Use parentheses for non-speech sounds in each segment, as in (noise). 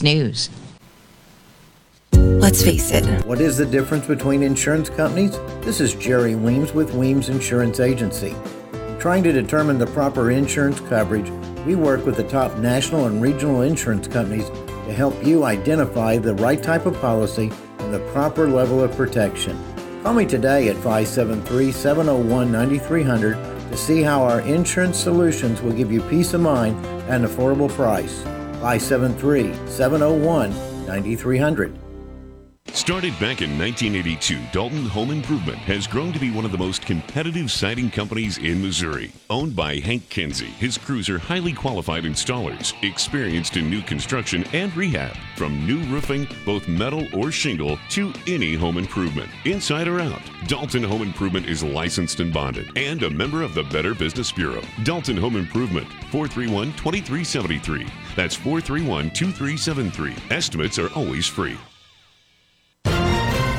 KFAX News. Let's face it. What is the difference between insurance companies? This is Jerry Weems with Weems Insurance Agency. Trying to determine the proper insurance coverage, we work with the top national and regional insurance companies to help you identify the right type of policy and the proper level of protection. Call me today at 573 701 9300 to see how our insurance solutions will give you peace of mind at an affordable price. 573 701 9300. Started back in 1982, Dalton Home Improvement has grown to be one of the most competitive siding companies in Missouri. Owned by Hank Kinsey, his crews are highly qualified installers, experienced in new construction and rehab, from new roofing, both metal or shingle, to any home improvement, inside or out. Dalton Home Improvement is licensed and bonded and a member of the Better Business Bureau. Dalton Home Improvement, 431 2373. That's 431 2373. Estimates are always free.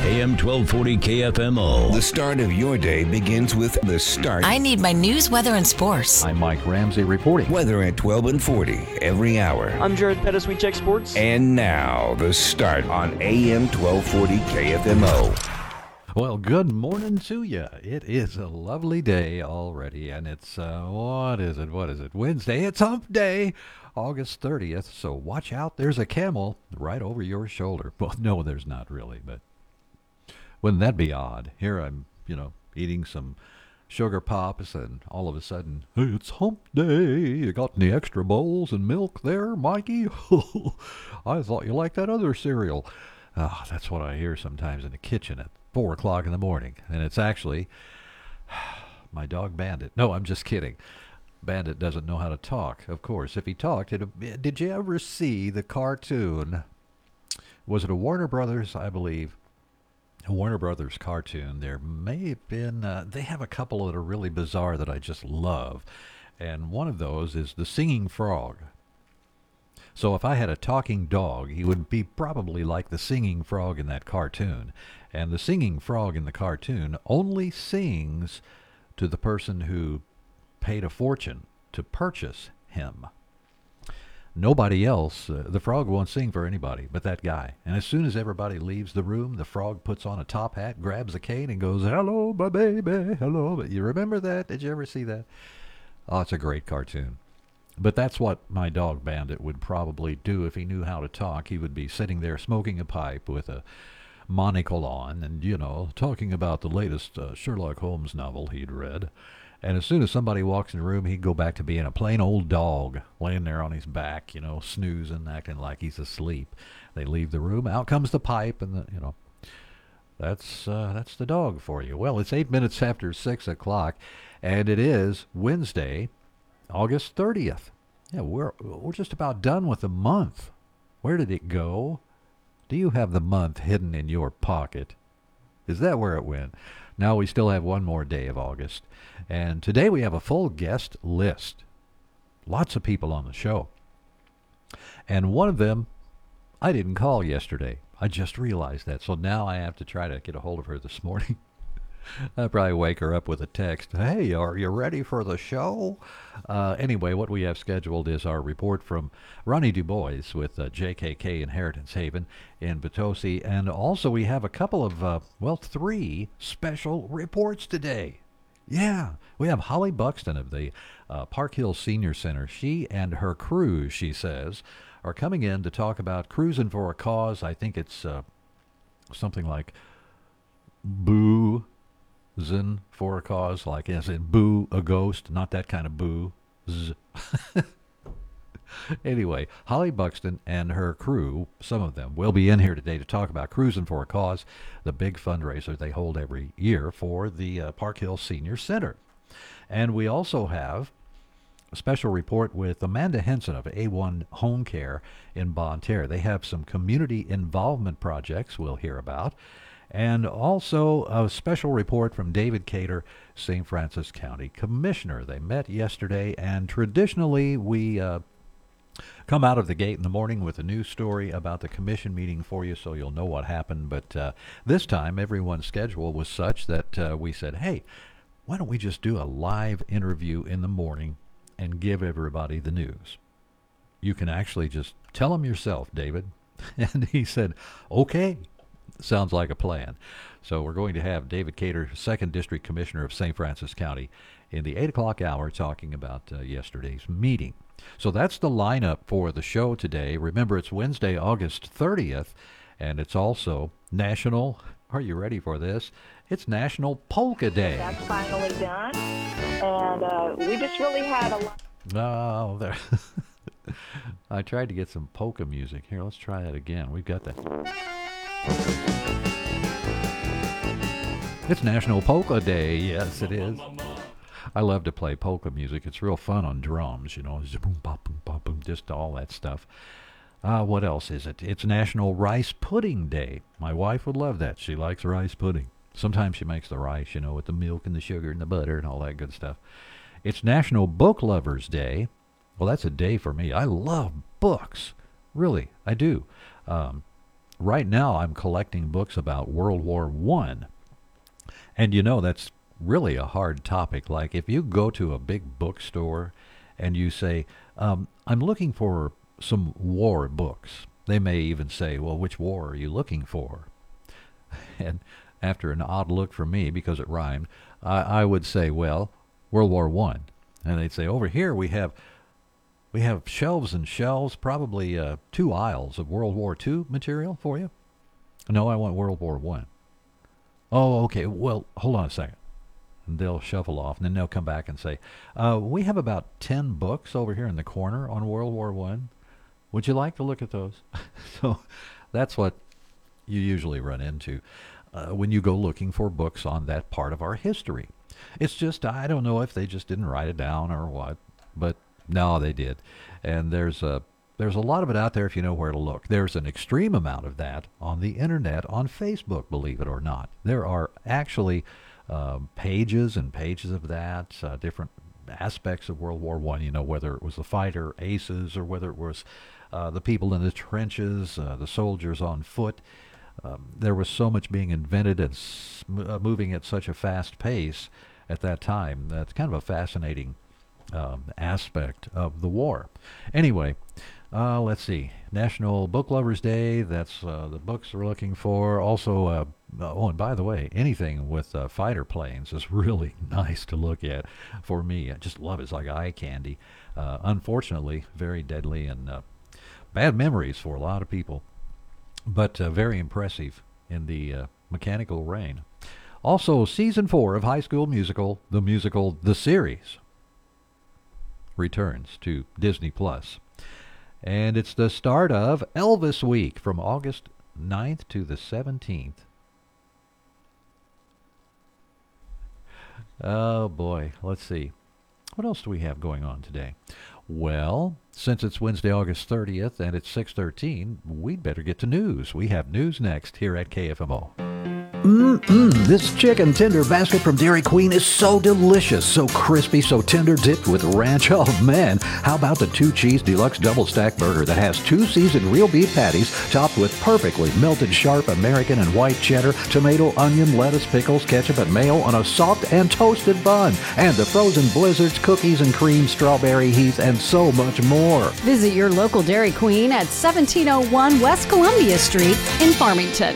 AM 1240 KFMO. The start of your day begins with the start. I need my news, weather, and sports. I'm Mike Ramsey reporting. Weather at 12 and 40 every hour. I'm Jared Pettis. We check sports. And now, the start on AM 1240 KFMO. Well, good morning to you. It is a lovely day already, and it's, uh, what is it? What is it? Wednesday. It's hump day, August 30th. So watch out. There's a camel right over your shoulder. (laughs) Well, no, there's not really, but wouldn't that be odd? Here I'm, you know, eating some sugar pops, and all of a sudden, hey, it's hump day. You got any extra bowls and milk there, Mikey? (laughs) I thought you liked that other cereal. Ah, that's what I hear sometimes in the kitchen at four o'clock in the morning, and it's actually (sighs) my dog Bandit. No, I'm just kidding. Bandit doesn't know how to talk. Of course, if he talked, it. Did you ever see the cartoon? Was it a Warner Brothers, I believe? Warner Brothers cartoon. There may have been. Uh, they have a couple that are really bizarre that I just love, and one of those is the singing frog. So if I had a talking dog, he would be probably like the singing frog in that cartoon. And the singing frog in the cartoon only sings to the person who paid a fortune to purchase him. Nobody else, uh, the frog won't sing for anybody but that guy. And as soon as everybody leaves the room, the frog puts on a top hat, grabs a cane, and goes, Hello, my baby, hello. But you remember that? Did you ever see that? Oh, it's a great cartoon. But that's what my dog Bandit would probably do if he knew how to talk. He would be sitting there smoking a pipe with a monocle on and, you know, talking about the latest uh, Sherlock Holmes novel he'd read. And as soon as somebody walks in the room, he'd go back to being a plain old dog, laying there on his back, you know, snoozing, acting like he's asleep. They leave the room. Out comes the pipe, and the, you know, that's uh, that's the dog for you. Well, it's eight minutes after six o'clock, and it is Wednesday, August thirtieth. Yeah, we're we're just about done with the month. Where did it go? Do you have the month hidden in your pocket? Is that where it went? Now we still have one more day of August. And today we have a full guest list. Lots of people on the show. And one of them, I didn't call yesterday. I just realized that. So now I have to try to get a hold of her this morning. (laughs) I'll probably wake her up with a text. Hey, are you ready for the show? Uh, anyway, what we have scheduled is our report from Ronnie Du Bois with uh, JKK Inheritance Haven in Potosi. And also, we have a couple of, uh, well, three special reports today. Yeah, we have Holly Buxton of the uh, Park Hill Senior Center. She and her crew, she says, are coming in to talk about cruising for a cause. I think it's uh, something like boo Zen for a cause, like as in boo a ghost, not that kind of boo. Z. (laughs) (laughs) anyway, Holly Buxton and her crew, some of them, will be in here today to talk about Cruising for a Cause, the big fundraiser they hold every year for the uh, Park Hill Senior Center. And we also have a special report with Amanda Henson of A1 Home Care in Bonne Terre. They have some community involvement projects we'll hear about and also a special report from David Cater, St. Francis County Commissioner. They met yesterday, and traditionally we uh, come out of the gate in the morning with a news story about the commission meeting for you so you'll know what happened. But uh, this time, everyone's schedule was such that uh, we said, hey, why don't we just do a live interview in the morning and give everybody the news? You can actually just Tell them yourself, David. (laughs) And he said, Okay, sounds like a plan. So we're going to have David Cater, 2nd District Commissioner of St. Francis County, in the 8 o'clock hour talking about uh, yesterday's meeting. So that's the lineup for the show today. Remember, it's Wednesday, August 30th, and it's also National, are you ready for this? It's National Polka Day. That's finally done. And uh, we just really had a lot. No, there. (laughs) I tried to get some polka music. Here, let's try that again. We've got that. It's National Polka Day. Yes, it is. I love to play polka music. It's real fun on drums, you know, just all that stuff. Uh, what else is it? It's National Rice Pudding Day. My wife would love that. She likes rice pudding. Sometimes she makes the rice, you know, with the milk and the sugar and the butter and all that good stuff. It's National Book Lovers Day. Well, that's a day for me. I love books. Really, I do. Um, right now, I'm collecting books about World War One. And you know, that's really a hard topic. Like if you go to a big bookstore and you say, um, I'm looking for some war books, they may even say, Well, which war are you looking for? (laughs) And after an odd look from me because it rhymed, I, I would say, Well, World War One. And they'd say, Over here we have we have shelves and shelves, probably uh, two aisles of World War II material for you. No, I want World War One. Oh, okay. Well, hold on a second. They'll shuffle off, and then they'll come back and say, uh, "We have about ten books over here in the corner on World War One. Would you like to look at those?" (laughs) so that's what you usually run into uh, when you go looking for books on that part of our history. It's just I don't know if they just didn't write it down or what, but no, they did, and there's a there's a lot of it out there if you know where to look. There's an extreme amount of that on the internet, on Facebook, believe it or not. There are actually um, pages and pages of that, uh, different aspects of World War One. You know, whether it was the fighter aces or whether it was uh, the people in the trenches, uh, the soldiers on foot. Um, there was so much being invented and uh, moving at such a fast pace at that time. That's kind of a fascinating um, aspect of the war. Anyway, uh, let's see. National Book Lovers Day. That's uh, the books we're looking for. Also, uh, oh, and by the way, anything with uh, fighter planes is (laughs) really nice to look at. For me, I just love it. It's like eye candy. Uh, unfortunately, very deadly and uh, bad memories for a lot of people, but very impressive in the mechanical rain. Also, season four of High School Musical, the musical The Series, returns to Disney Plus. And it's the start of Elvis Week from August 9th to the 17th. Oh boy, let's see. What else do we have going on today? Well, since it's Wednesday, August 30th and it's 6:13, we'd better get to news. We have news next here at KFMO. Mmm, this chicken tender basket from Dairy Queen is so delicious, so crispy, so tender, dipped with ranch. (laughs) Oh man, how about the two cheese deluxe double stack burger that has two seasoned real beef patties topped with perfectly melted sharp American and white cheddar, tomato, onion, lettuce, pickles, ketchup, and mayo on a soft and toasted bun, and the frozen blizzards, cookies and cream, strawberry heath, and so much more. Visit your local Dairy Queen at 1701 West Columbia Street in Farmington.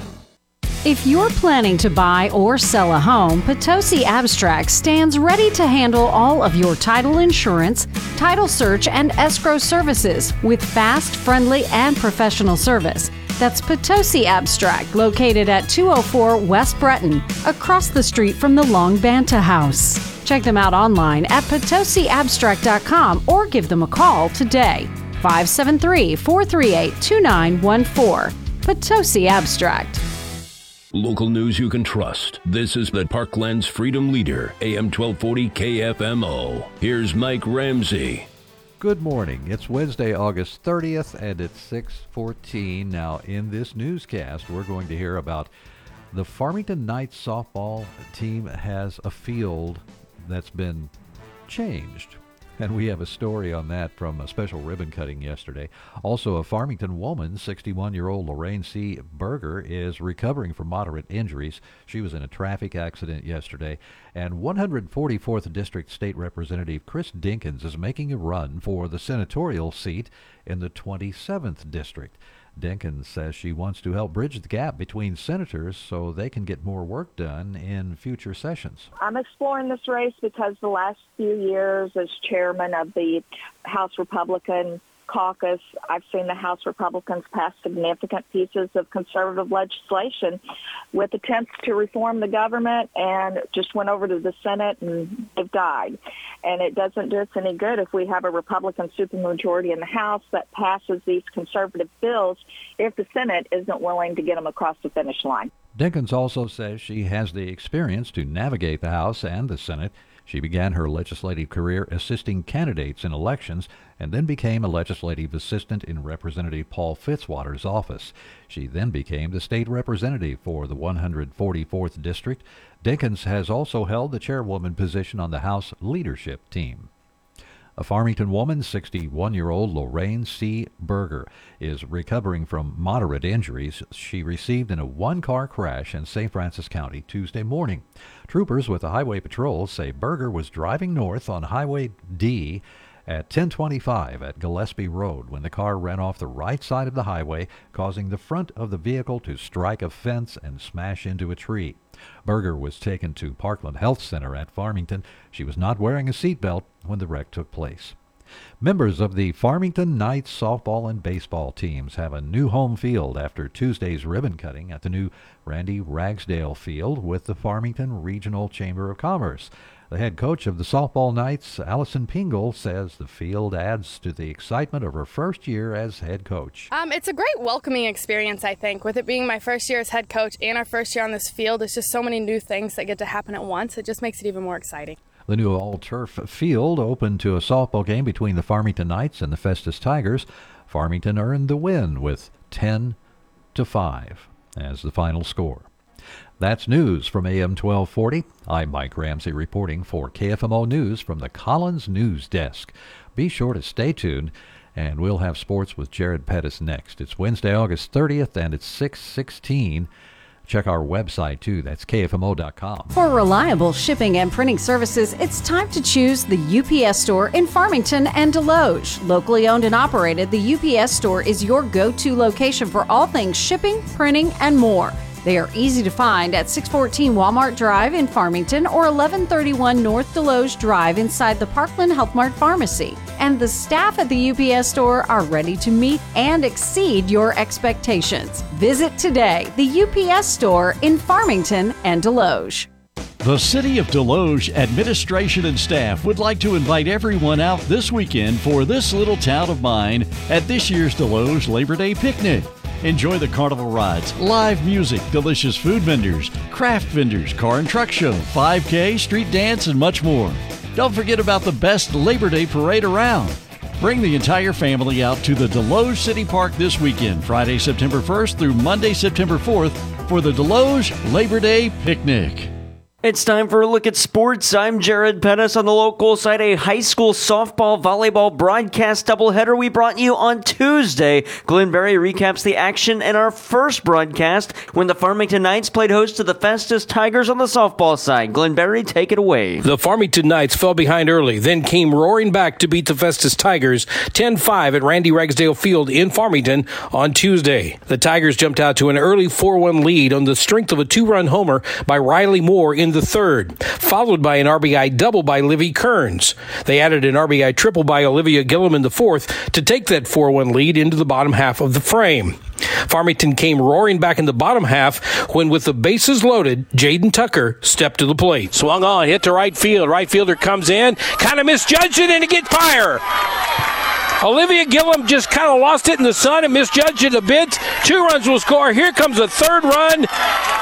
If you're planning to buy or sell a home, Potosi Abstract stands ready to handle all of your title insurance, title search, and escrow services with fast, friendly, and professional service. That's Potosi Abstract, located at 204 West Breton, across the street from the Long Banta House. Check them out online at potosiabstract.com or give them a call today. 573 438 2914. Potosi Abstract. Local news you can trust. This is the Parkland's Freedom Leader, AM 1240 KFMO. Here's Mike Ramsey. Good morning. It's Wednesday, August 30th, and it's 6:14. Now, in this newscast, we're going to hear about the Farmington Knights softball team has a field that's been changed. (laughs) And we have a story on that from a special ribbon cutting yesterday. Also, a Farmington woman, 61 year old Lorraine C. Berger, is recovering from moderate injuries. She was in a traffic accident yesterday. And 144th District State Representative Chris Dinkins is making a run for the senatorial seat in the 27th District. Dinkins says she wants to help bridge the gap between senators so they can get more work done in future sessions. I'm exploring this race because the last few years as chairman of the House Republican caucus, I've seen the House Republicans pass significant pieces of conservative legislation with attempts to reform the government and just went over to the Senate and they've died. And it doesn't do us any good if we have a Republican supermajority in the House that passes these conservative bills if the Senate isn't willing to get them across the finish line. Dinkins also says she has the experience to navigate the House and the Senate she began her legislative career assisting candidates in elections and then became a legislative assistant in Representative Paul Fitzwater's office. She then became the state representative for the 144th District. Dinkins has also held the chairwoman position on the House leadership team. A Farmington woman, 61 year old Lorraine C. Berger, is recovering from moderate injuries she received in a one car crash in St. Francis County Tuesday morning. Troopers with the Highway Patrol say Berger was driving north on Highway D at 1025 at Gillespie Road when the car ran off the right side of the highway, causing the front of the vehicle to strike a fence and smash into a tree. Berger was taken to Parkland Health Center at Farmington. She was not wearing a seatbelt when the wreck took place. Members of the Farmington Knights softball and baseball teams have a new home field after Tuesday's ribbon cutting at the new Randy Ragsdale Field with the Farmington Regional Chamber of Commerce. The head coach of the softball Knights, Allison Pingle, says the field adds to the excitement of her first year as head coach. Um, it's a great welcoming experience, I think. With it being my first year as head coach and our first year on this field, it's just so many new things that get to happen at once. It just makes it even more exciting. The new all turf field opened to a softball game between the Farmington Knights and the Festus Tigers. Farmington earned the win with 10 to 5 as the final score. That's news from AM 1240. I'm Mike Ramsey reporting for KFMO News from the Collins News Desk. Be sure to stay tuned, and we'll have sports with Jared Pettis next. It's Wednesday, August 30th, and it's 616. Check our website too. That's KFMO.com. For reliable shipping and printing services, it's time to choose the UPS store in Farmington and Desloge. Locally owned and operated, the UPS store is your go to location for all things shipping, printing, and more. They are easy to find at 614 Walmart Drive in Farmington or 1131 North Desloge Drive inside the Parkland Health Mart Pharmacy. And the staff at the UPS store are ready to meet and exceed your expectations. Visit today the UPS store in Farmington and Desloge. The City of Desloge administration and staff would like to invite everyone out this weekend for this little town of mine at this year's Desloge Labor Day picnic. Enjoy the carnival rides, live music, delicious food vendors, craft vendors, car and truck show, 5K, street dance, and much more. Don't forget about the best Labor Day parade around. Bring the entire family out to the Desloge City Park this weekend, Friday, September 1st through Monday, September 4th, for the Desloge Labor Day Picnic. It's time for a look at sports. I'm Jared Pettis on the local side. A high school softball volleyball broadcast doubleheader we brought you on Tuesday. Glenn Berry recaps the action in our first broadcast when the Farmington Knights played host to the Festus Tigers on the softball side. Glenn Berry, take it away. The Farmington Knights fell behind early, then came roaring back to beat the Festus Tigers 10 5 at Randy Ragsdale Field in Farmington on Tuesday. The Tigers jumped out to an early 4 1 lead on the strength of a two run homer by Riley Moore in the third, followed by an RBI double by Livy Kearns. They added an RBI triple by Olivia Gillum in the fourth to take that 4 1 lead into the bottom half of the frame. Farmington came roaring back in the bottom half when, with the bases loaded, Jaden Tucker stepped to the plate. Swung on, hit to right field. Right fielder comes in, kind of misjudged it, and it gets fire. Olivia Gillum just kind of lost it in the sun and misjudged it a bit. Two runs will score. Here comes a third run.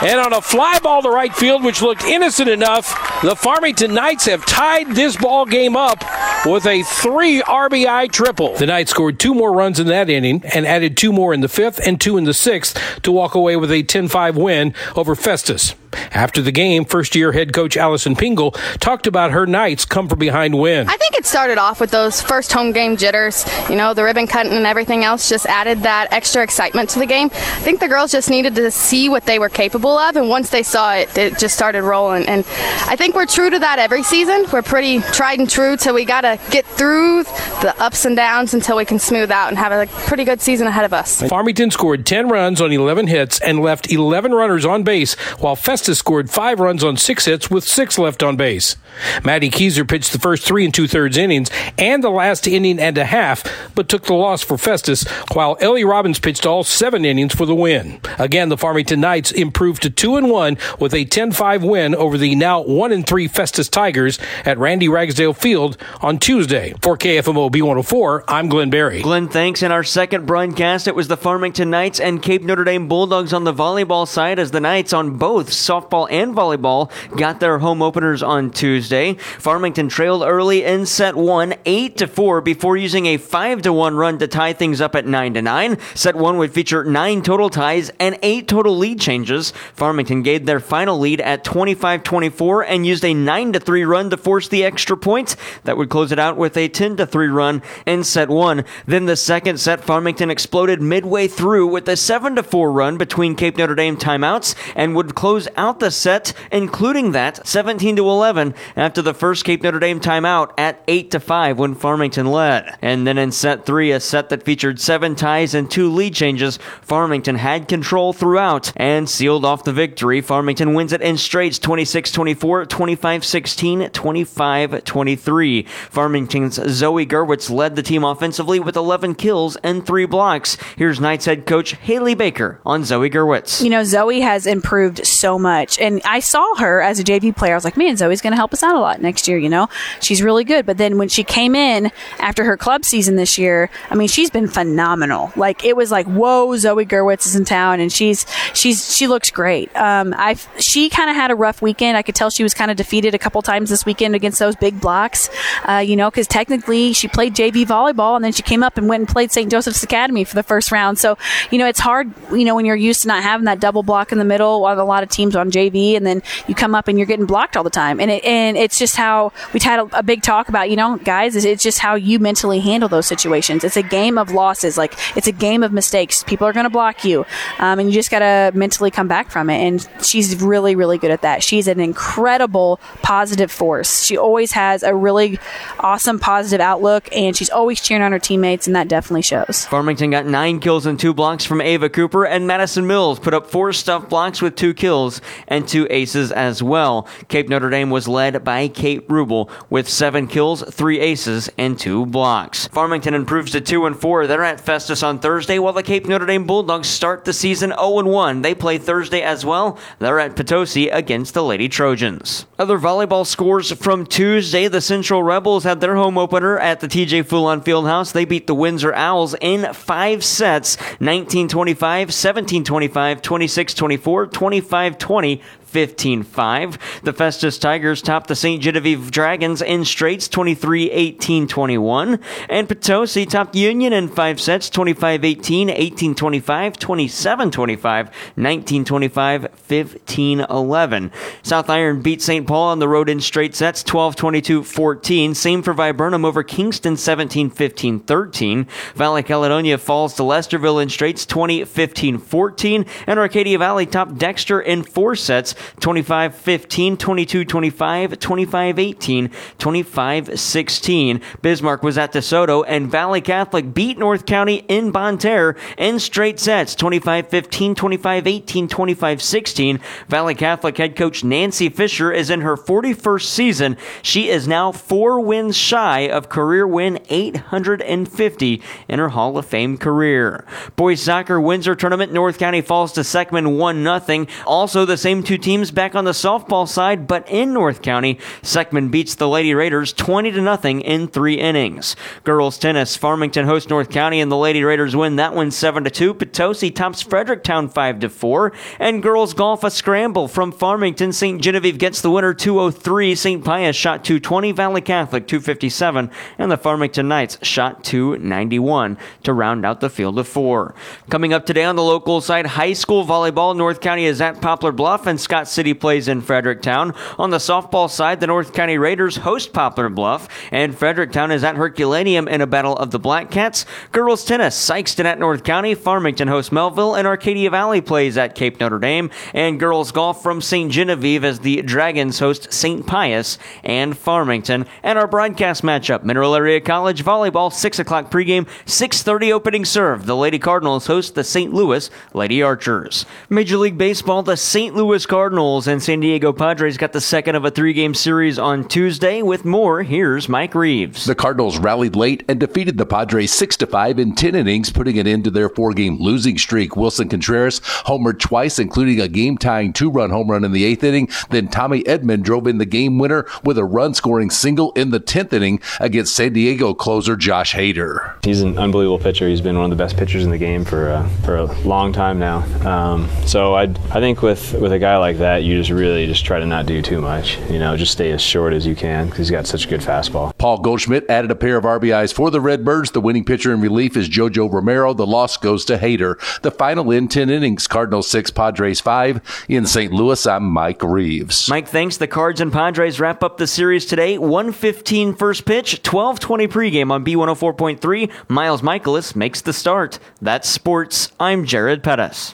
And on a fly ball to right field, which looked innocent enough, the Farmington Knights have tied this ball game up with a three RBI triple. The Knights scored two more runs in that inning and added two more in the fifth and two in the sixth to walk away with a 10 5 win over Festus. After the game, first year head coach Allison Pingle talked about her Knights come from behind win. I think it started off with those first home game jitters. You know, the ribbon cutting and everything else just added that extra excitement to the game. I think the girls just needed to see what they were capable of, and once they saw it, it just started rolling. And I think we're true to that every season. We're pretty tried and true till we got to get through the ups and downs until we can smooth out and have a pretty good season ahead of us. Farmington scored 10 runs on 11 hits and left 11 runners on base, while Festus scored five runs on six hits with six left on base. Maddie Keyser pitched the first three and two thirds innings and the last inning and a half, but took the loss for Festus, while Ellie Robbins pitched all seven innings for the win. Again, the Farmington Knights improved to two and one with a 10-5 win over the now one and three Festus Tigers at Randy Ragsdale Field on Tuesday. For KFMO B104, I'm Glenn Berry. Glenn, thanks. In our second broadcast, it was the Farmington Knights and Cape Notre Dame Bulldogs on the volleyball side as the Knights on both softball and volleyball got their home openers on Tuesday. Farmington trailed early in set one, 8 to 4, before using a 5 to 1 run to tie things up at 9 to 9. Set one would feature nine total ties and eight total lead changes. Farmington gave their final lead at 25 24 and used a 9 to 3 run to force the extra point. That would close it out with a 10 to 3 run in set one. Then the second set, Farmington exploded midway through with a 7 to 4 run between Cape Notre Dame timeouts and would close out the set, including that 17 to 11 after the first Cape Notre Dame timeout at 8 to 5 when Farmington led. And then in set three, a set that featured seven ties and two lead changes, Farmington had control throughout and sealed off the victory. Farmington wins it in straights 26 24, 25 16, 25 23. Farmington's Zoe Gerwitz led the team offensively with 11 kills and three blocks. Here's Knights head coach Haley Baker on Zoe Gerwitz. You know, Zoe has improved so much. And I saw her as a JV player. I was like, man, Zoe's going to help us out a lot next year, you know? She's really good. But then when she came in after her club season this year, I mean, she's been phenomenal. Like, it was like, whoa, Zoe Gerwitz is in town and she's, she's, she looks great. Um, I, she kind of had a rough weekend. I could tell she was kind of defeated a couple times this weekend against those big blocks, uh, you know, because technically she played JV volleyball and then she came up and went and played St. Joseph's Academy for the first round. So, you know, it's hard, you know, when you're used to not having that double block in the middle on a lot of teams on JV and then you come up and you're getting blocked all the time. And it, and it's just how we had a, a big talk about, you know, guys, it's, it's just how you mentally handle those situations. It's a game of losses. Like it's a game of mistakes. People are going to block you. Um, and you just got to mentally come back from it. And she's really, really good at that. She's an incredible positive force. She always has a really awesome positive outlook and she's always cheering on her teammates and that definitely shows. Farmington got nine kills and two blocks from Ava Cooper, and Madison Mills put up four stuff blocks with two kills and two aces as well. Cape Notre Dame was led by Kate Rubel with seven kills, three aces, and two blocks. Farmington improves to two and four. They're at Festus on Thursday, while the Cape Notre Dame Bulldogs start the season 0 and 1. They play Thursday as well. They're at Potosi against the Lady Trojans. Other volleyball scores from Tuesday: the Central Rebels had their home opener at the TJ Fulon Fieldhouse. They beat the Windsor Owls in five sets 19 25, 17 25, 26 24, 25 20. 15 5. The Festus Tigers topped the St. Genevieve Dragons in straights 23 18 21. And Potosi topped Union in five sets 25 18, 18 25, 27 25, 19 25, 15 11. South Iron beat St. Paul on the road in straight sets 12 22 14. Same for Viburnum over Kingston 17 15 13. Valley Caledonia falls to Lesterville in straights 20 15 14. And Arcadia Valley topped Dexter in four sets 25 15, 22 25, 25 18, 25 16. Bismarck was at DeSoto, and Valley Catholic beat North County in Bonne Terre in straight sets 25 15, 25 18, 25 16. Valley Catholic head coach Nancy Fisher is in her 41st season. She is now four wins shy of career win 850 in her Hall of Fame career. Boys soccer Windsor tournament, North County falls to Seckman 1 0. Also, the same two teams teams back on the softball side, but in North County, Seckman beats the Lady Raiders 20 to nothing in three innings. Girls tennis, Farmington hosts North County, and the Lady Raiders win that one 7 to 2. Potosi tops Fredericktown 5 to 4. And girls golf, a scramble from Farmington. St. Genevieve gets the winner 203. St. Pius shot 220. Valley Catholic 257. And the Farmington Knights shot 291 to round out the field of four. Coming up today on the local side, high school volleyball. North County is at Poplar Bluff, and Scott City plays in Fredericktown. On the softball side, the North County Raiders host Poplar Bluff, and Fredericktown is at Herculaneum in a battle of the Black Cats. Girls tennis, Sykeston at North County, Farmington hosts Mehlville, and Arcadia Valley plays at Cape Notre Dame. And girls golf from St. Genevieve as the Dragons host St. Pius and Farmington. And our broadcast matchup, Mineral Area College volleyball, 6 o'clock pregame, 6.30 opening serve. The Lady Cardinals host the St. Louis Lady Archers. Major League Baseball, the St. Louis Cardinals and San Diego Padres got the second of a three-game series on Tuesday. With more, here's Mike Reeves. The Cardinals rallied late and defeated the Padres 6 to 5 in 10 innings, putting it into their four-game losing streak. Willson Contreras homered twice, including a game-tying two-run home run in the eighth inning. Then Tommy Edman drove in the game winner with a run-scoring single in the 10th inning against San Diego closer Josh Hader. He's an unbelievable pitcher. He's been one of the best pitchers in the game for uh, for a long time now. Um, so I I think with with a guy like that, you just really just try to not do too much. You know, just stay as short as you can because he's got such a good fastball. Paul Goldschmidt added a pair of RBIs for the Redbirds. The winning pitcher in relief is JoJo Romero. The loss goes to Hader. The final in 10 innings, Cardinals 6, Padres 5. In St. Louis, I'm Mike Reeves. Mike, thanks. The Cards and Padres wrap up the series today. 115 first pitch, 1220 pregame on B104.3. Miles Mikolas makes the start. That's sports. I'm Jared Pettis.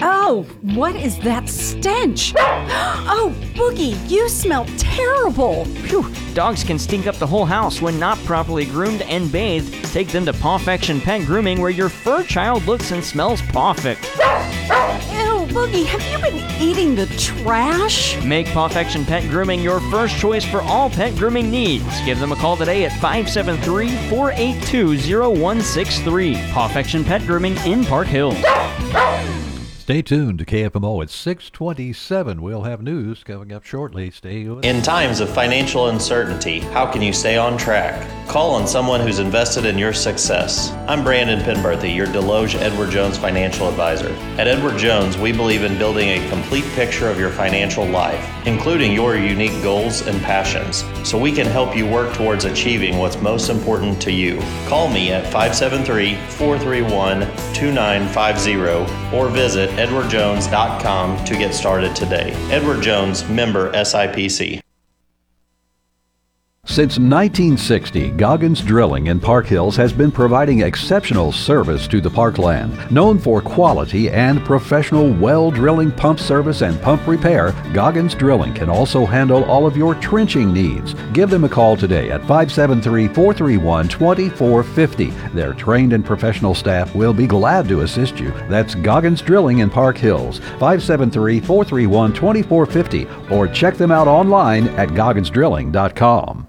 Oh, what is that stench? Oh, Boogie, you smell terrible. Phew. Dogs can stink up the whole house when not properly groomed and bathed. Take them to Pawfection Pet Grooming where your fur child looks and smells perfect. Ew, Boogie, have you been eating the trash? Make Pawfection Pet Grooming your first choice for all pet grooming needs. Give them a call today at 573 482 0163. Pawfection Pet Grooming in Park Hill. Stay tuned to KFMO at 627. We'll have news coming up shortly. Stay with In times of financial uncertainty, how can you stay on track? Call on someone who's invested in your success. I'm Brandon Penberthy, your Desloge Edward Jones financial advisor. At Edward Jones, we believe in building a complete picture of your financial life, including your unique goals and passions, so we can help you work towards achieving what's most important to you. Call me at 573 431 2950 or visit edwardjones.com to get started today. Edward Jones, member SIPC. Since 1960, Goggins Drilling in Park Hills has been providing exceptional service to the parkland. Known for quality and professional well drilling pump service and pump repair, Goggins Drilling can also handle all of your trenching needs. Give them a call today at 573 431 2450. Their trained and professional staff will be glad to assist you. That's Goggins Drilling in Park Hills, 573 431 2450, or check them out online at gogginsdrilling.com.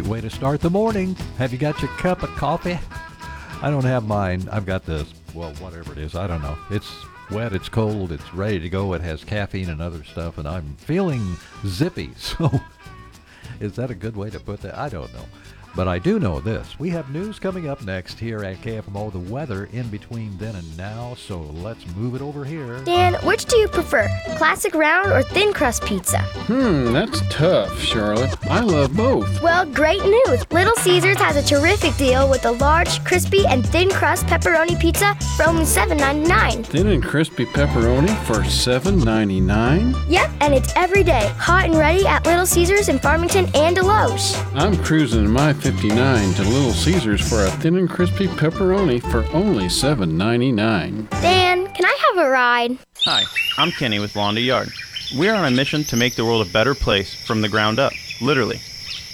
Great way to start the morning. Have you got your cup of coffee? I don't have mine. I've got this, well, whatever it is. I don't know. It's wet, it's cold, it's ready to go. It has caffeine and other stuff, and I'm feeling zippy. (laughs) So, is that a good way to put that? I don't know. But I do know this. We have news coming up next here at KFMO, the weather in between then and now. So let's move it over here. Dan, which do you prefer, classic round or thin crust pizza? Hmm, that's tough, Charlotte. I love both. Well, great news. Little Caesars has a terrific deal with a large, crispy, and thin crust pepperoni pizza for only $7.99. Thin and crispy pepperoni for $7.99? Yep, and it's every day, hot and ready at Little Caesars in Farmington and Desloge. I'm cruising in my 59 to Little Caesars for a thin and crispy pepperoni for only $7.99. Dan, can I have a ride? Hi, I'm Kenny with Lawn to Yard. We're on a mission to make the world a better place from the ground up, literally.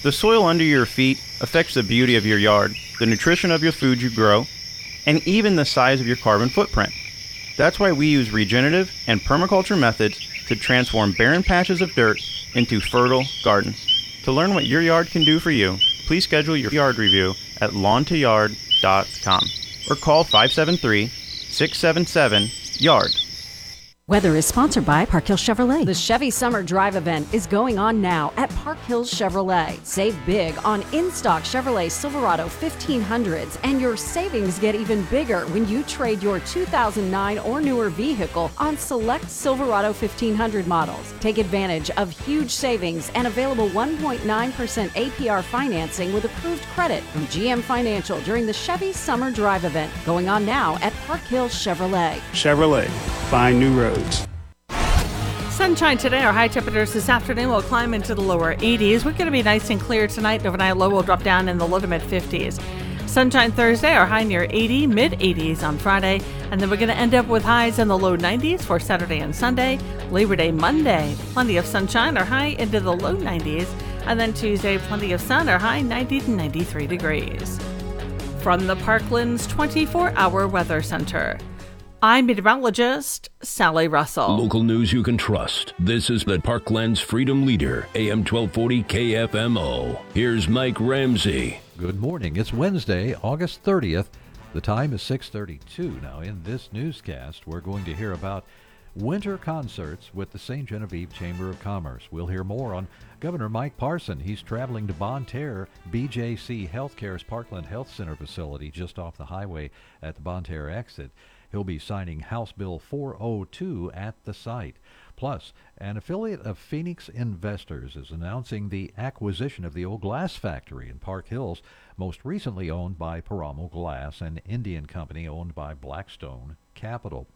The soil under your feet affects the beauty of your yard, the nutrition of your food you grow, and even the size of your carbon footprint. That's why we use regenerative and permaculture methods to transform barren patches of dirt into fertile gardens. To learn what your yard can do for you, please schedule your yard review at lawntoyard.com or call 573 677 YARD. Weather is sponsored by Park Hill Chevrolet. The Chevy Summer Drive event is going on now at Park Hills Chevrolet. Save big on in stock Chevrolet Silverado 1500s, and your savings get even bigger when you trade your 2009 or newer vehicle on select Silverado 1500 models. Take advantage of huge savings and available 1.9% APR financing with approved credit from GM Financial during the Chevy Summer Drive event going on now at Park Hills Chevrolet. Chevrolet, find new roads. Sunshine today. Our high temperatures this afternoon will climb into the lower 80s. We're going to be nice and clear tonight. Overnight low will drop down in the low to mid 50s. Sunshine Thursday, our high near 80, mid 80s on Friday. And then we're going to end up with highs in the low 90s for Saturday and Sunday. Labor Day Monday, plenty of sunshine, our high into the low 90s. And then Tuesday, plenty of sun, our high 90 to 93 degrees. From the Parklands 24 hour weather center. I'm meteorologist Sally Russell. Local news you can trust. This is the Parklands Freedom Leader, AM 1240 KFMO. Here's Mike Ramsey. Good morning. It's Wednesday, August 30th. The time is 6:32. Now, in this newscast, we're going to hear about winter concerts with the St. Genevieve Chamber of Commerce. We'll hear more on Governor Mike Parson. He's traveling to Bonne Terre, BJC Healthcare's Parkland Health Center facility just off the highway at the Bonne Terre exit. He'll be signing House Bill 402 at the site. Plus, an affiliate of Phoenix Investors is announcing the acquisition of the old glass factory in Park Hills, most recently owned by Piramal Glass, an Indian company owned by Blackstone Capital.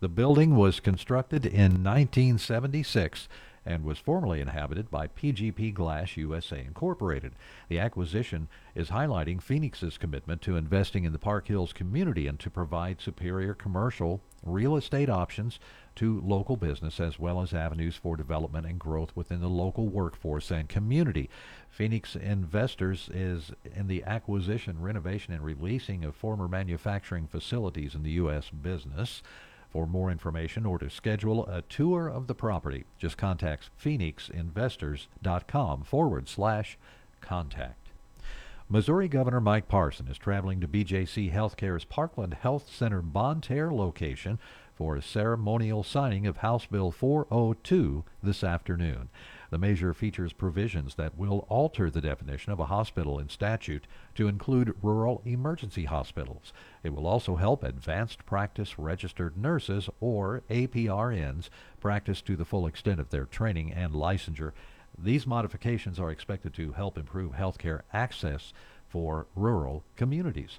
The building was constructed in 1976 and was formerly inhabited by PGP Glass USA Incorporated. The acquisition is highlighting Phoenix's commitment to investing in the Park Hills community and to provide superior commercial real estate options to local business as well as avenues for development and growth within the local workforce and community. Phoenix Investors is in the acquisition, renovation, and releasing of former manufacturing facilities in the U.S. business. For more information or to schedule a tour of the property, just contact phoenixinvestors.com forward slash contact. Missouri Governor Mike Parson is traveling to BJC Healthcare's Parkland Health Center Bonne Terre location for a ceremonial signing of House Bill 402 this afternoon. The measure features provisions that will alter the definition of a hospital in statute to include rural emergency hospitals. It will also help advanced practice registered nurses, or APRNs, practice to the full extent of their training and licensure. These modifications are expected to help improve healthcare access for rural communities.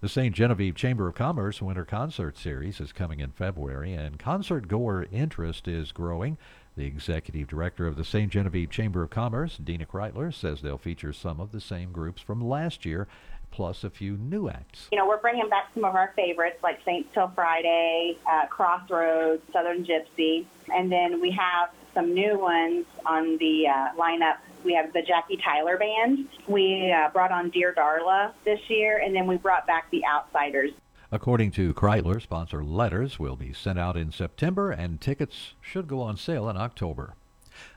The St. Genevieve Chamber of Commerce Winter Concert Series is coming in February, and concert goer interest is growing. The executive director of the St. Genevieve Chamber of Commerce, Dina Kreitler, says they'll feature some of the same groups from last year, plus a few new acts. You know, we're bringing back some of our favorites like Saints Till Friday, uh, Crossroads, Southern Gypsy, and then we have some new ones on the uh, lineup. We have the Jackie Tyler Band. We uh, brought on Dear Darla this year, and then we brought back the Outsiders. According to Kreitler, sponsor letters will be sent out in September and tickets should go on sale in October.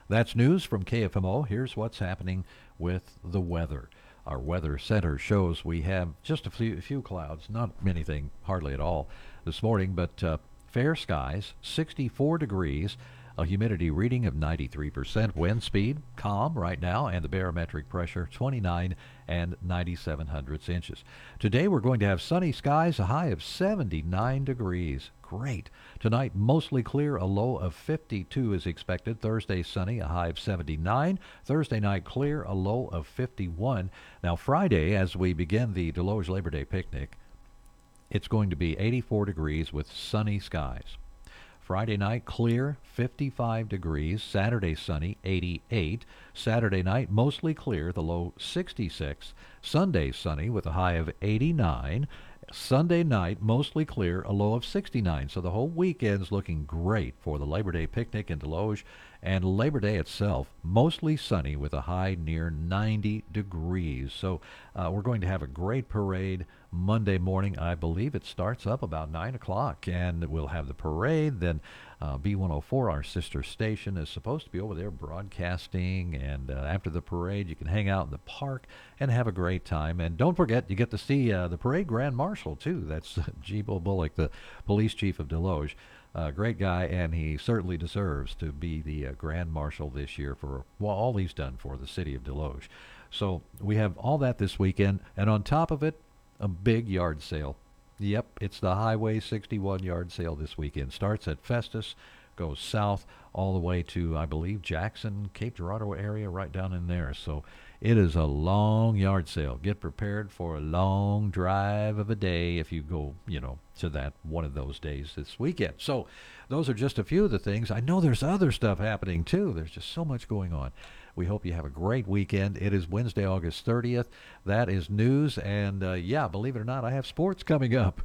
That's news from KFMO. Here's what's happening with the weather. Our weather center shows we have just a few, few clouds, not anything, hardly at all this morning, but uh, fair skies, 64 degrees, a humidity reading of 93%, wind speed calm right now, and the barometric pressure 29 and 97 hundredths inches. Today we're going to have sunny skies, a high of 79 degrees. Great. Tonight, mostly clear, a low of 52 is expected. Thursday, sunny, a high of 79. Thursday night, clear, a low of 51. Now, Friday, as we begin the Desloge Labor Day picnic, it's going to be 84 degrees with sunny skies. Friday night, clear, 55 degrees. Saturday, sunny, 88. Saturday night, mostly clear, the low 66. Sunday, sunny with a high of 89. Sunday night, mostly clear, a low of 69. So the whole weekend's looking great for the Labor Day picnic in Desloge. And Labor Day itself, mostly sunny with a high near 90 degrees. So uh, we're going to have a great parade Monday morning. I believe it starts up about 9 o'clock, and we'll have the parade. Then uh, B104, our sister station, is supposed to be over there broadcasting. And uh, after the parade, you can hang out in the park and have a great time. And don't forget, you get to see uh, the parade grand marshal, too. That's Jibo Bullock, the police chief of Desloge. Uh, great guy, and he certainly deserves to be the uh, Grand Marshal this year for well, all he's done for the city of Desloge. So we have all that this weekend, and on top of it, a big yard sale. Yep, it's the Highway 61 yard sale this weekend. Starts at Festus, goes south all the way to, I believe, Jackson, Cape Girardeau area, right down in there. So it is a long yard sale. Get prepared for a long drive of a day if you go, you know, to that one of those days this weekend. So those are just a few of the things. I know there's other stuff happening too. There's just so much going on. We hope you have a great weekend. It is Wednesday, August 30th. That is news. And uh, yeah, believe it or not, I have sports coming up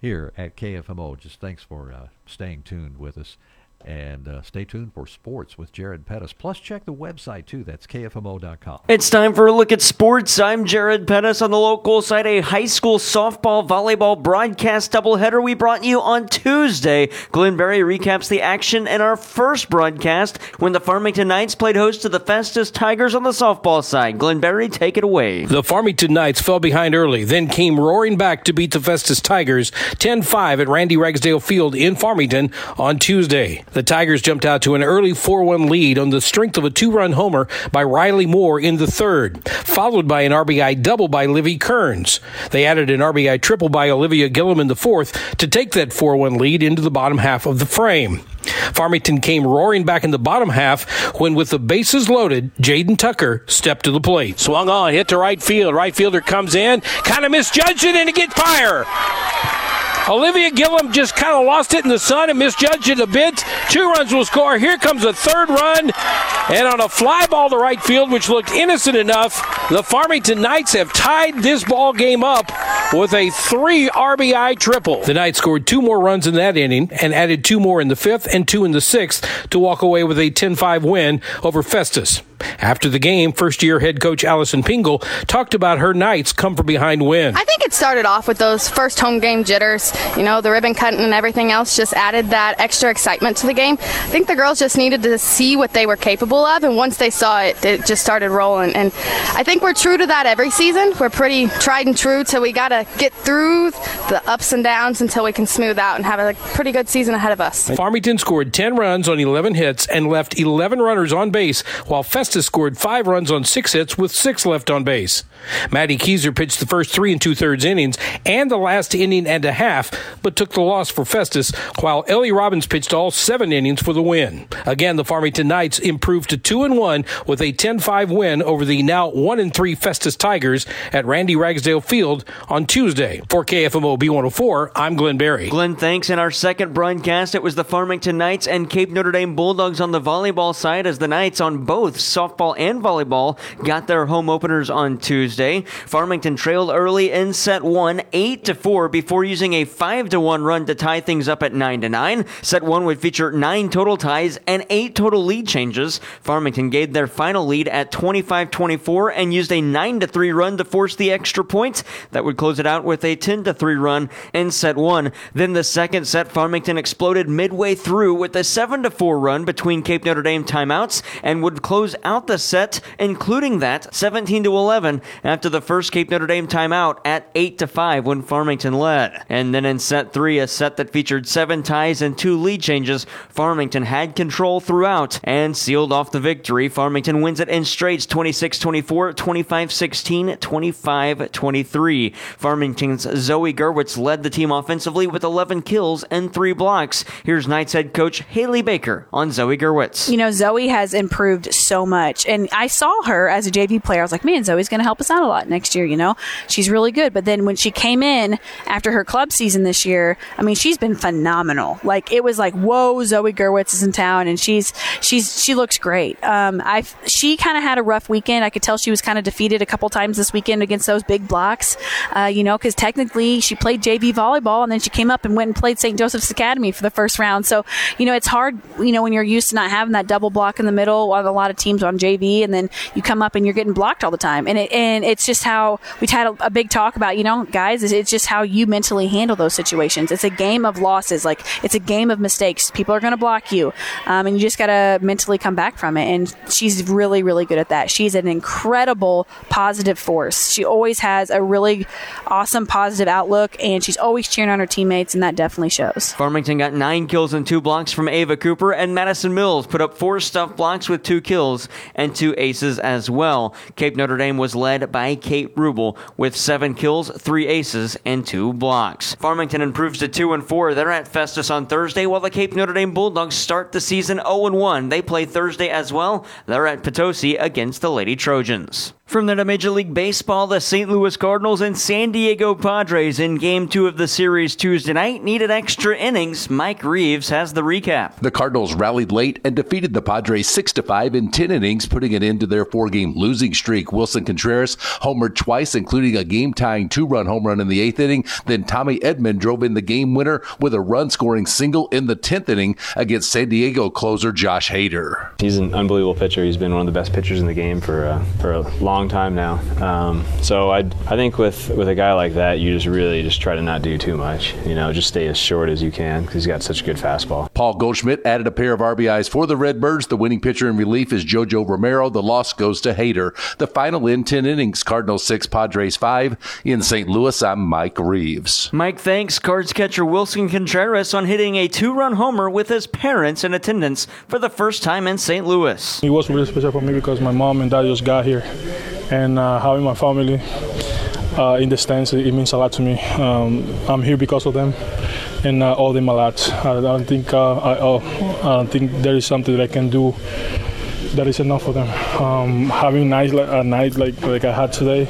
here at KFMO. Just thanks for uh, staying tuned with us. And uh, stay tuned for sports with Jared Pettis. Plus, check the website too. That's KFMO.com. It's time for a look at sports. I'm Jared Pettis on the local side. A high school softball volleyball broadcast doubleheader we brought you on Tuesday. Glenn Berry recaps the action in our first broadcast when the Farmington Knights played host to the Festus Tigers on the softball side. Glenn Berry, take it away. The Farmington Knights fell behind early, then came roaring back to beat the Festus Tigers 10 5 at Randy Ragsdale Field in Farmington on Tuesday. The Tigers jumped out to an early 4 1 lead on the strength of a two run homer by Riley Moore in the third, followed by an RBI double by Livy Kearns. They added an RBI triple by Olivia Gillum in the fourth to take that 4 1 lead into the bottom half of the frame. Farmington came roaring back in the bottom half when, with the bases loaded, Jaden Tucker stepped to the plate. Swung on, hit to right field. Right fielder comes in, kind of misjudged it, and it gets fire. Olivia Gillum just kind of lost it in the sun and misjudged it a bit. Two runs will score. Here comes a third run. And on a fly ball to right field, which looked innocent enough, the Farmington Knights have tied this ball game up with a three RBI triple. The Knights scored two more runs in that inning and added two more in the fifth and two in the sixth to walk away with a 10 5 win over Festus. After the game, first year head coach Allison Pingle talked about her Knights come from behind win. I think it started off with those first home game jitters. You know, the ribbon cutting and everything else just added that extra excitement to the game. I think the girls just needed to see what they were capable of, and once they saw it, it just started rolling. And I think we're true to that every season. We're pretty tried and true, so we got to get through the ups and downs until we can smooth out and have a pretty good season ahead of us. Farmington scored 10 runs on 11 hits and left 11 runners on base, while Festus scored five runs on six hits with six left on base. Maddie Keyser pitched the first three and two thirds innings and the last inning and a half, but took the loss for Festus, while Ellie Robbins pitched all seven innings for the win. Again, the Farmington Knights improved to two and one with a 10-5 win over the now one and three Festus Tigers at Randy Ragsdale Field on Tuesday. For KFMO B104, I'm Glenn Berry. Glenn, thanks. In our second broadcast, it was the Farmington Knights and Cape Notre Dame Bulldogs on the volleyball side as the Knights on both softball and volleyball got their home openers on Tuesday. Farmington trailed early in set one, 8 to 4, before using a 5 to 1 run to tie things up at 9 to 9. Set one would feature nine total ties and eight total lead changes. Farmington gave their final lead at 25 24 and used a 9 to 3 run to force the extra point. That would close it out with a 10 to 3 run in set one. Then the second set, Farmington exploded midway through with a 7 to 4 run between Cape Notre Dame timeouts and would close out the set, including that 17 to 11 after the first Cape Notre Dame timeout at 8 to 5 when Farmington led. And then in set three, a set that featured seven ties and two lead changes, Farmington had control throughout and sealed off the victory. Farmington wins it in straights 26 24, 25 16, 25 23. Farmington's Zoe Gerwitz led the team offensively with 11 kills and three blocks. Here's Knights head coach Haley Baker on Zoe Gerwitz. You know, Zoe has improved so much. And I saw her as a JV player. I was like, man, Zoe's going to help us out a lot next year, you know? She's really good. But then when she came in after her club season this year, I mean, she's been phenomenal. Like, it was like, whoa, Zoe Gerwitz is in town and she's, she's, she looks great. Um, I, she kind of had a rough weekend. I could tell she was kind of defeated a couple times this weekend against those big blocks, uh, you know, because technically she played JV volleyball and then she came up and went and played St. Joseph's Academy for the first round. So, you know, it's hard, you know, when you're used to not having that double block in the middle on a lot of teams on JV and then you come up and you're getting blocked all the time. And it, and it's just how we've had a, a big talk about, you know, guys, it's, just how you mentally handle those situations. It's a game of losses. Like it's a game of mistakes. People are going to block you. Um, and you just got to mentally come back from it. And she's really, really good at that. She's an incredible positive force. She always has a really awesome positive outlook and she's always cheering on her teammates and that definitely shows. Farmington got nine kills and two blocks from Ava Cooper, and Madison Mills put up four stuff blocks with two kills and two aces as well. Cape Notre Dame was led by Kate Rubel with seven kills, three aces, and two blocks. Farmington improves to two and four. They're at Festus on Thursday, while the Cape Notre Dame Bulldogs start the season 0 and 1. They play Thursday as well. They're at Potosi against the Lady Trojans. From the Major League Baseball, the St. Louis Cardinals and San Diego Padres in Game 2 of the series Tuesday night needed extra innings. Mike Reeves has the recap. The Cardinals rallied late and defeated the Padres 6 to 5 in 10 innings, putting an end to their four game losing streak. Willson Contreras homered twice, including a game tying two run home run in the eighth inning. Then Tommy Edman drove in the game winner with a run scoring single in the 10th inning against San Diego closer Josh Hader. He's an unbelievable pitcher. He's been one of the best pitchers in the game for, uh, for a long long time now. Um, so I I think with with a guy like that, you just really just try to not do too much. You know, just stay as short as you can because he's got such a good fastball. Paul Goldschmidt added a pair of RBIs for the Redbirds. The winning pitcher in relief is JoJo Romero. The loss goes to Hader. The final in 10 innings, Cardinals 6, Padres 5. In St. Louis, I'm Mike Reeves. Mike thanks Cards catcher Willson Contreras on hitting a two run homer with his parents in attendance for the first time in St. Louis. It was really special for me because my mom and dad just got here and uh, having my family uh, in the stands, it, means a lot to me. Um, I'm here because of them, and uh, all them a lot. I don't think uh, I, oh, I, don't think there is something that I can do that is enough for them. Um, having night like a night like like I had today.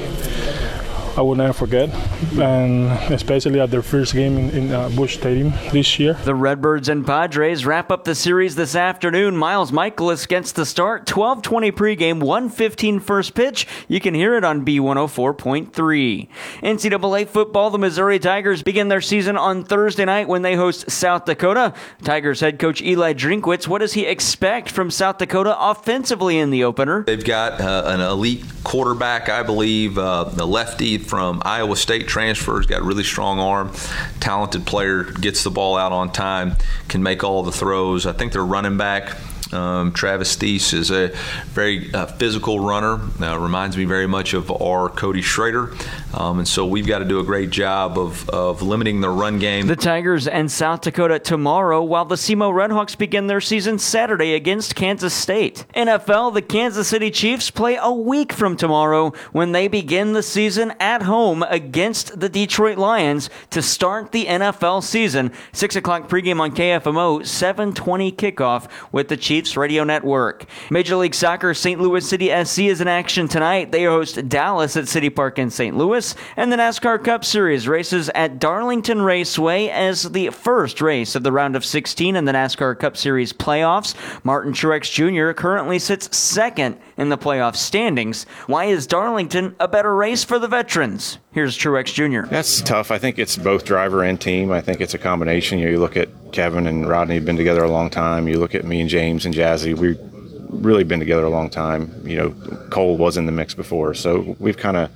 I will never forget, and especially at their first game in, in uh, Busch Stadium this year. The Redbirds and Padres wrap up the series this afternoon. Miles Mikolas gets the start, 12:20 pregame, 1:15 first pitch. You can hear it on B104.3. NCAA football: The Missouri Tigers begin their season on Thursday night when they host South Dakota. Tigers head coach Eli Drinkwitz. What does he expect from South Dakota offensively in the opener? They've got uh, an elite quarterback, I believe, uh, the lefty from Iowa State transfers, got a really strong arm, talented player, gets the ball out on time, can make all the throws. I think their running back um, Travis Theis is a very uh, physical runner. Uh, reminds me very much of our Cody Schrader. Um, and so we've got to do a great job of, of limiting the run game. The Tigers and South Dakota tomorrow, while the SEMO Redhawks begin their season Saturday against Kansas State. NFL, the Kansas City Chiefs play a week from tomorrow when they begin the season at home against the Detroit Lions to start the NFL season. 6 o'clock pregame on KFMO, 720 kickoff with the Chiefs Chiefs Radio Network. Major League Soccer St. Louis City SC is in action tonight. They host Dallas at City Park in St. Louis, and the NASCAR Cup Series races at Darlington Raceway as the first race of the round of 16 in the NASCAR Cup Series playoffs. Martin Truex Jr. currently sits second in the playoff standings. Why is Darlington a better race for the veterans? Here's Truex Jr. That's tough. I think it's both driver and team. I think it's a combination. You, know, you look at Kevin and Rodney have been together a long time. You look at me and James and Jazzy. We've really been together a long time. You know, Cole was in the mix before, so we've kind of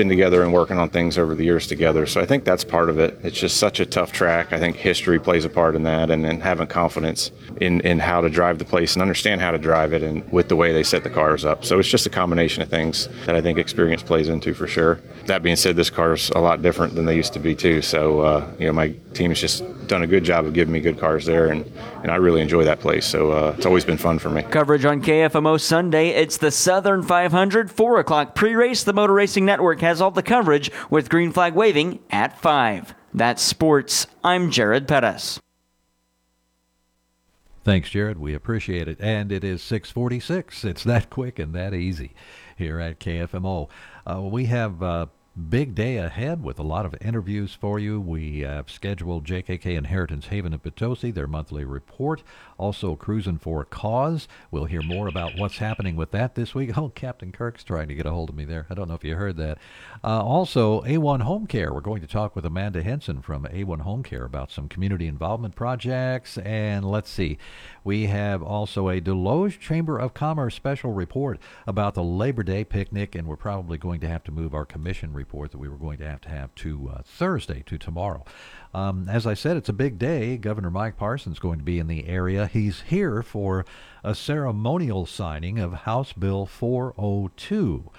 been together and working on things over the years together. So I think that's part of it. It's just such a tough track. I think history plays a part in that, and then having confidence in in how to drive the place and understand how to drive it, and with the way they set the cars up. So it's just a combination of things that I think experience plays into for sure. That being said, this car's a lot different than they used to be too. So uh, you know, my team's just done a good job of giving me good cars there, and and I really enjoy that place. So uh, it's always been fun for me. Coverage on KFMO Sunday. It's the Southern 500 4 o'clock pre-race. The Motor Racing Network has all the coverage with green flag waving at 5. That's sports. I'm Jared Pettis. Thanks, Jared. We appreciate it. And it is 646. It's that quick and that easy here at KFMO. Uh, we have a big day ahead with a lot of interviews for you. We have scheduled JKK Inheritance Haven and Potosi, their monthly report. Also, Cruising for a Cause. We'll hear more about what's happening with that this week. (laughs) Oh, Captain Kirk's trying to get a hold of me there. I don't know if you heard that. Uh, also, A1 Home Care. We're going to talk with Amanda Henson from A1 Home Care about some community involvement projects. And let's see, we have also a Desloge Chamber of Commerce special report about the Labor Day picnic, and we're probably going to have to move our commission report that we were going to have to have to uh, Thursday to tomorrow. Um, as I said, it's a big day. Governor Mike Parsons is going to be in the area. He's here for a ceremonial signing of House Bill 402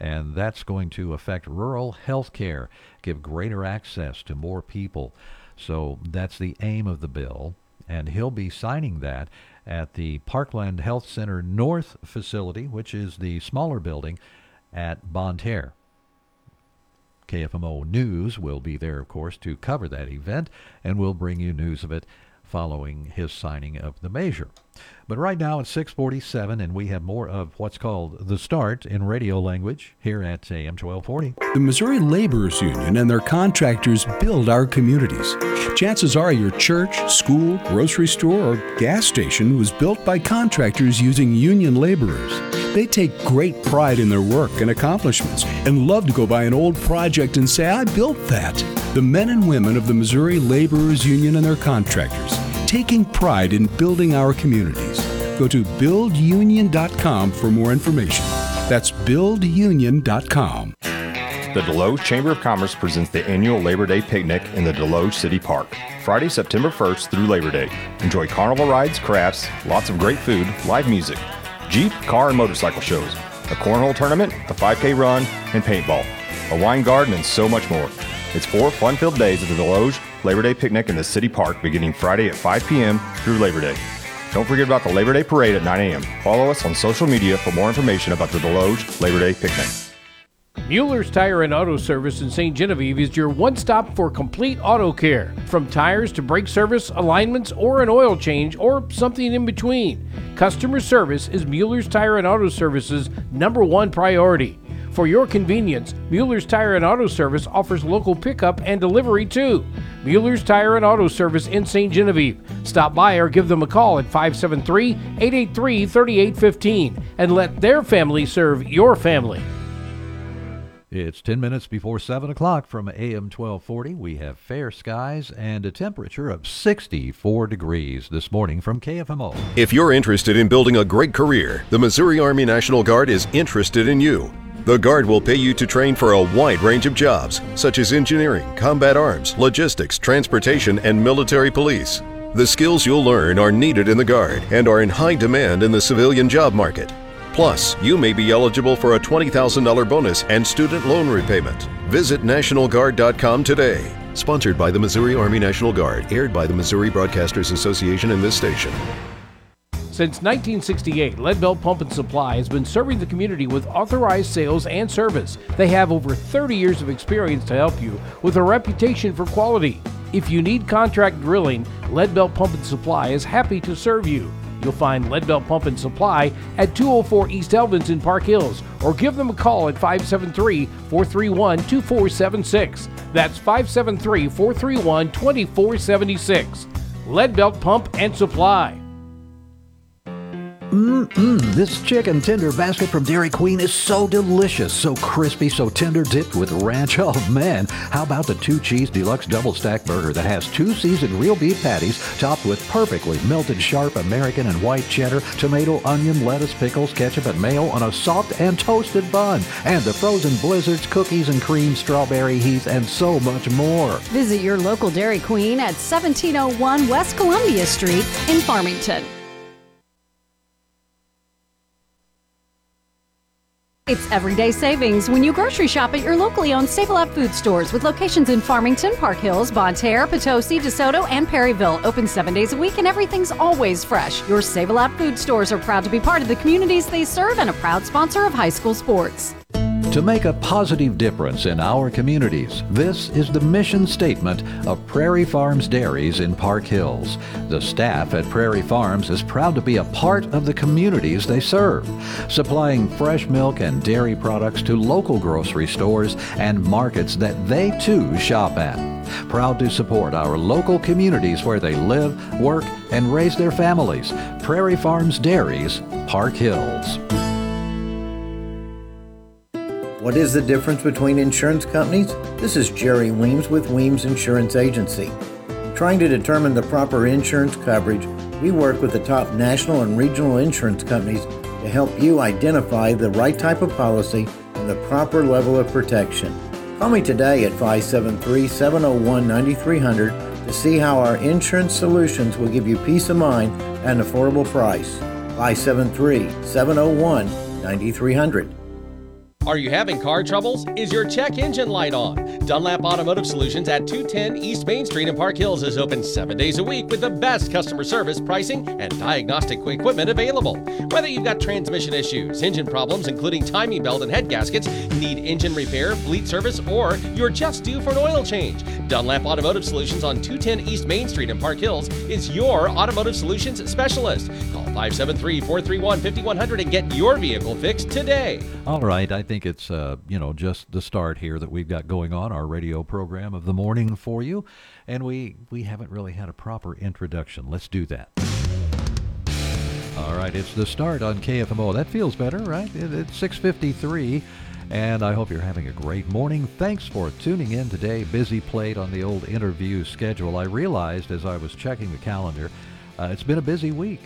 and that's going to affect rural health care, give greater access to more people. So that's the aim of the bill, and he'll be signing that at the Parkland Health Center North facility, which is the smaller building at Bonne Terre. KFMO News will be there, of course, to cover that event, and we'll bring you news of it following his signing of the measure. But right now it's 647, and we have more of what's called The Start in radio language here at AM 1240. The Missouri Laborers Union and their contractors build our communities. Chances are your church, school, grocery store, or gas station was built by contractors using union laborers. They take great pride in their work and accomplishments and love to go by an old project and say, I built that. The men and women of the Missouri Laborers Union and their contractors, taking pride in building our communities. Go to buildunion.com for more information. That's buildunion.com. The Desloge Chamber of Commerce presents the annual Labor Day picnic in the Desloge City Park, Friday, September 1st through Labor Day. Enjoy carnival rides, crafts, lots of great food, live music, Jeep, car, and motorcycle shows, a cornhole tournament, a 5K run, and paintball, a wine garden, and so much more. It's four fun filled days at the Desloge Labor Day picnic in the City Park beginning Friday at 5 p.m. through Labor Day. Don't forget about the Labor Day Parade at 9 a.m. Follow us on social media for more information about the Desloge Labor Day picnic. Mueller's Tire and Auto Service in St. Genevieve is your one stop for complete auto care. From tires to brake service, alignments, or an oil change, or something in between. Customer service is Mueller's Tire and Auto Service's number one priority. For your convenience, Mueller's Tire and Auto Service offers local pickup and delivery too. Mueller's Tire and Auto Service in St. Genevieve. Stop by or give them a call at 573 883 3815 and let their family serve your family. It's 10 minutes before 7 o'clock from AM 1240. We have fair skies and a temperature of 64 degrees this morning from KFMO. If you're interested in building a great career, the Missouri Army National Guard is interested in you. The Guard will pay you to train for a wide range of jobs, such as engineering, combat arms, logistics, transportation, and military police. The skills you'll learn are needed in the Guard and are in high demand in the civilian job market. Plus, you may be eligible for a $20,000 bonus and student loan repayment. Visit NationalGuard.com today. Sponsored by the Missouri Army National Guard, aired by the Missouri Broadcasters Association and this station. Since 1968, Leadbelt Pump and Supply has been serving the community with authorized sales and service. They have over 30 years of experience to help you with a reputation for quality. If you need contract drilling, Leadbelt Pump and Supply is happy to serve you. You'll find Leadbelt Pump and Supply at 204 East Elvins in Park Hills or give them a call at 573 431 2476. That's 573 431 2476. Leadbelt Pump and Supply. Mmm, this chicken tender basket from Dairy Queen is so delicious, so crispy, so tender, dipped with ranch. (laughs) Oh man, how about the two cheese deluxe double stack burger that has two seasoned real beef patties topped with perfectly melted sharp American and white cheddar, tomato, onion, lettuce, pickles, ketchup, and mayo on a soft and toasted bun, and the frozen blizzards, cookies and cream, strawberry heath, and so much more. Visit your local Dairy Queen at 1701 West Columbia Street in Farmington. It's everyday savings when you grocery shop at your locally owned Save a Lot food stores with locations in Farmington, Park Hills, Bonne Terre, Potosi, DeSoto, and Perryville. Open seven days a week and everything's always fresh. Your Save a Lot food stores are proud to be part of the communities they serve and a proud sponsor of high school sports. To make a positive difference in our communities, this is the mission statement of Prairie Farms Dairies in Park Hills. The staff at Prairie Farms is proud to be a part of the communities they serve, supplying fresh milk and dairy products to local grocery stores and markets that they too shop at. Proud to support our local communities where they live, work, and raise their families. Prairie Farms Dairies, Park Hills. What is the difference between insurance companies? This is Jerry Weems with Weems Insurance Agency. Trying to determine the proper insurance coverage, we work with the top national and regional insurance companies to help you identify the right type of policy and the proper level of protection. Call me today at 573 701 9300 to see how our insurance solutions will give you peace of mind at an affordable price. 573 701 9300. Are you having car troubles? Is your check engine light on? Dunlap Automotive Solutions at 210 East Main Street in Park Hills is open seven days a week with the best customer service, pricing, and diagnostic equipment available. Whether you've got transmission issues, engine problems, including timing belt and head gaskets, need engine repair, fleet service, or you're just due for an oil change, Dunlap Automotive Solutions on 210 East Main Street in Park Hills is your automotive solutions specialist. Call 573 431 5100 and get your vehicle fixed today. All right, I think it's uh, you know just the start here that we've got going on our radio program of the morning for you, and we we haven't really had a proper introduction. Let's do that. All right, it's the start on KFMO. That feels better, right? It, it's 6:53, and I hope you're having a great morning. Thanks for tuning in today. Busy plate on the old interview schedule. I realized as I was checking the calendar, uh, it's been a busy week.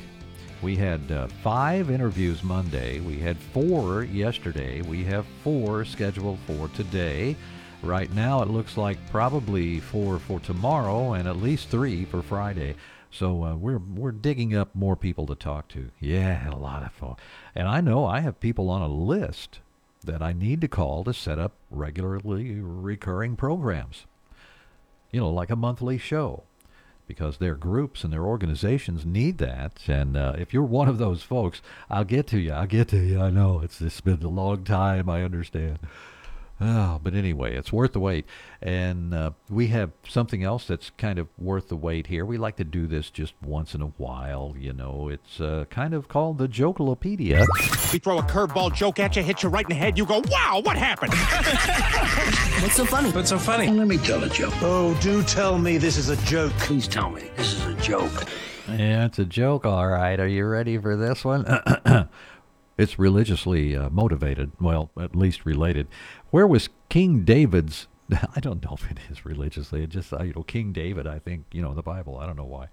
We had uh, five interviews Monday. We had four yesterday. We have four scheduled for today. Right now, it looks like probably four for tomorrow and at least three for Friday. So uh, we're we're digging up more people to talk to. Yeah, a lot of fun. And I know I have people on a list that I need to call to set up regularly recurring programs. You know, like a monthly show because their groups and their organizations need that. And uh, if you're one of those folks, I'll get to you. I'll get to you. I know it's, it's been a long time. I understand. Oh, but anyway, it's worth the wait. And uh, we have something else that's kind of worth the wait here. We like to do this just once in a while. You know, it's uh, kind of called the Jokalopedia. We throw a curveball joke at you, hit you right in the head. You go, wow, what happened? (laughs) What's so funny? What's so funny? let me tell a joke. oh, do tell me this is a joke. Please tell me this is a joke. Yeah, it's a joke, all right. Are you ready for this one? (clears throat) it's religiously uh, motivated, well, at least related. Where was King David's? (laughs) I don't know if it is religiously. It just uh, you know King David. I think you know the Bible. I don't know why.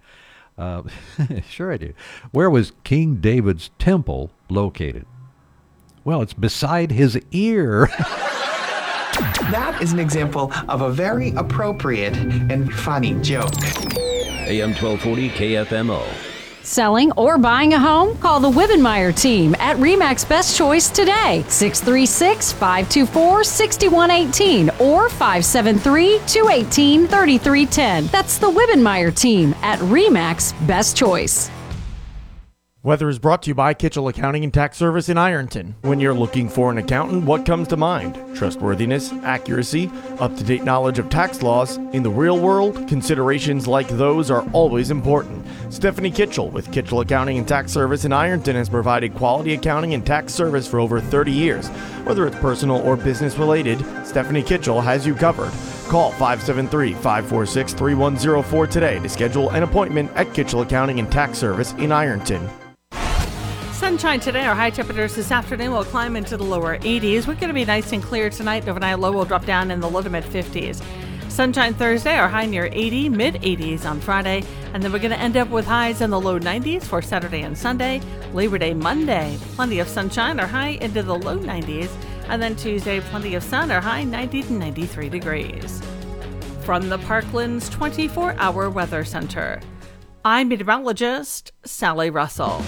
Uh, (laughs) sure, I do. Where was King David's temple located? Well, it's beside his ear. (laughs) That is an example of a very appropriate and funny joke. AM 1240 KFMO. Selling or buying a home? Call the Wibbenmeyer team at REMAX Best Choice today. 636 524 6118 or 573 218 3310. That's the Wibbenmeyer team at REMAX Best Choice. Weather is brought to you by Kitchell Accounting and Tax Service in Ironton. When you're looking for an accountant, what comes to mind? Trustworthiness, accuracy, up to date knowledge of tax laws. In the real world, considerations like those are always important. Stephanie Kitchell with Kitchell Accounting and Tax Service in Ironton has provided quality accounting and tax service for over 30 years. Whether it's personal or business related, Stephanie Kitchell has you covered. Call 573 546 3104 today to schedule an appointment at Kitchell Accounting and Tax Service in Ironton. Sunshine today. Our high temperatures this afternoon will climb into the lower 80s. We're going to be nice and clear tonight. Overnight low will drop down in the low to mid 50s. Sunshine Thursday, our high near 80, mid 80s on Friday. And then we're going to end up with highs in the low 90s for Saturday and Sunday. Labor Day Monday, plenty of sunshine, our high into the low 90s. And then Tuesday, plenty of sun, our high 90 to 93 degrees. From the Parklands 24 hour weather center, I'm meteorologist Sally Russell.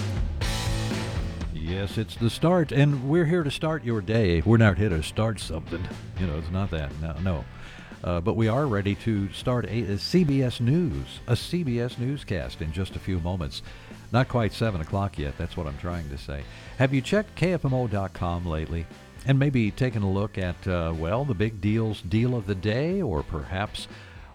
Yes, it's the start, and we're here to start your day. We're not here to start something. You know, it's not that. No, no. Uh, but we are ready to start a, a CBS News, a CBS newscast in just a few moments. Not quite 7 o'clock yet, that's what I'm trying to say. Have you checked KFMO.com lately? And maybe taken a look at, uh, well, the big deals deal of the day, or perhaps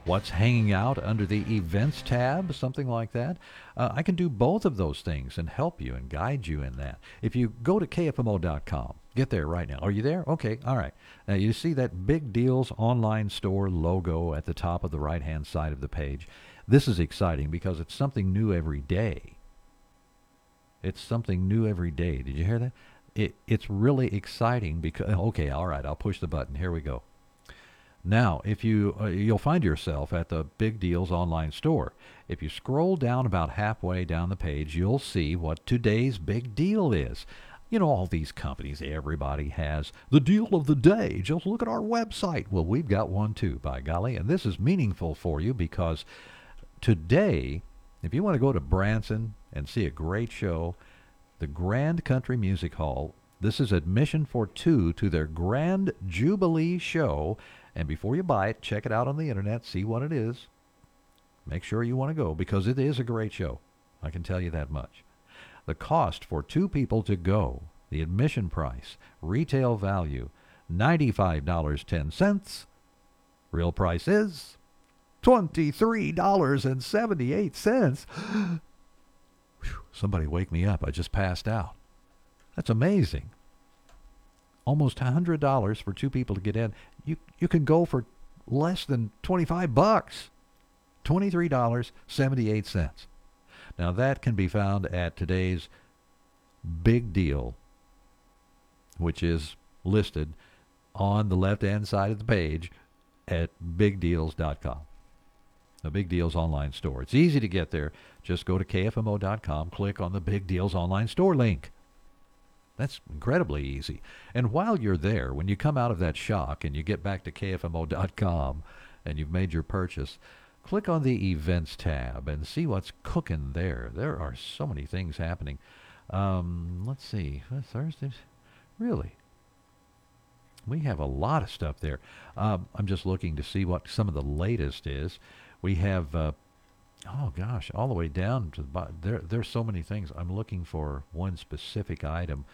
what's hanging out under the events tab, something like that. Uh, I can do both of those things and help you and guide you in that. If you go to kfmo.com, get there right now. Are you there? Okay, all right. Now you see that Big Deals online store logo at the top of the right hand side of the page. This is exciting because it's something new every day. It's something new every day. Did you hear that? It, it's really exciting because (laughs) okay, all right, I'll push the button. Here we go. Now, if you uh, you'll find yourself at the Big Deals online store. If you scroll down about halfway down the page, you'll see what today's big deal is. You know all these companies, everybody has the deal of the day. Just look at our website. Well, we've got one too, by golly, and this is meaningful for you because today, if you want to go to Branson and see a great show, the Grand Country Music Hall, this is admission for two to their Grand Jubilee show and before you buy it, check it out on the internet, see what it is. Make sure you want to go because it is a great show. I can tell you that much. The cost for two people to go, the admission price, retail value, $95.10. Real price is $23.78. (gasps) Somebody wake me up. I just passed out. That's amazing almost $100 for two people to get in. You you can go for less than 25 bucks. $23.78. Now that can be found at today's big deal which is listed on the left-hand side of the page at bigdeals.com. The Big Deals online store. It's easy to get there. Just go to kfmo.com, click on the Big Deals online store link. That's incredibly easy. And while you're there, when you come out of that shock and you get back to kfmo.com and you've made your purchase, click on the events tab and see what's cooking there. There are so many things happening. Um, let's see, Thursdays, really. We have a lot of stuff there. Um, I'm just looking to see what some of the latest is. We have, uh, oh gosh, all the way down to the bottom. There, there's so many things. I'm looking for one specific item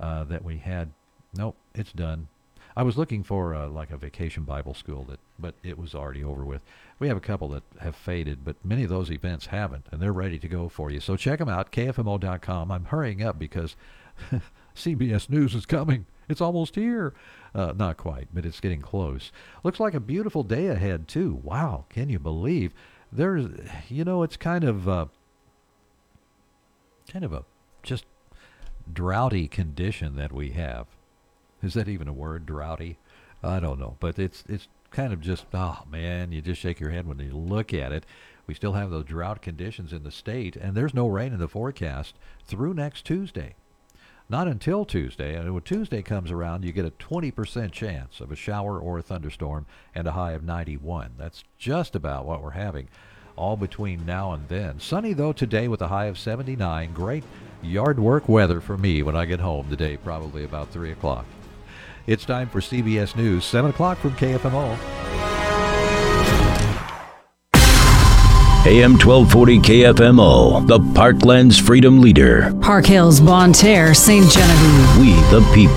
uh, that we had. Nope, it's done. I was looking for uh, like a vacation Bible school that, but it was already over with. We have a couple that have faded, but many of those events haven't, and they're ready to go for you. So check them out, kfmo.com. I'm hurrying up because (laughs) CBS News is coming. It's almost here. Uh, not quite, but it's getting close. Looks like a beautiful day ahead too. Wow, can you believe? There's, you know, it's kind of, uh, kind of a just droughty condition that we have. Is that even a word, droughty? I don't know, but it's it's kind of just oh man, you just shake your head when you look at it. We still have those drought conditions in the state, and there's no rain in the forecast through next Tuesday. Not until Tuesday. And when Tuesday comes around, you get a 20% chance of a shower or a thunderstorm and a high of 91. That's just about what we're having all between now and then. Sunny, though, today with a high of 79. Great yard work weather for me when I get home today, probably about 3 o'clock. It's time for CBS News, 7 o'clock from KFMO. AM 1240 KFMO, the Parklands Freedom Leader. Park Hills, Bonne Terre, St. Genevieve. We the people.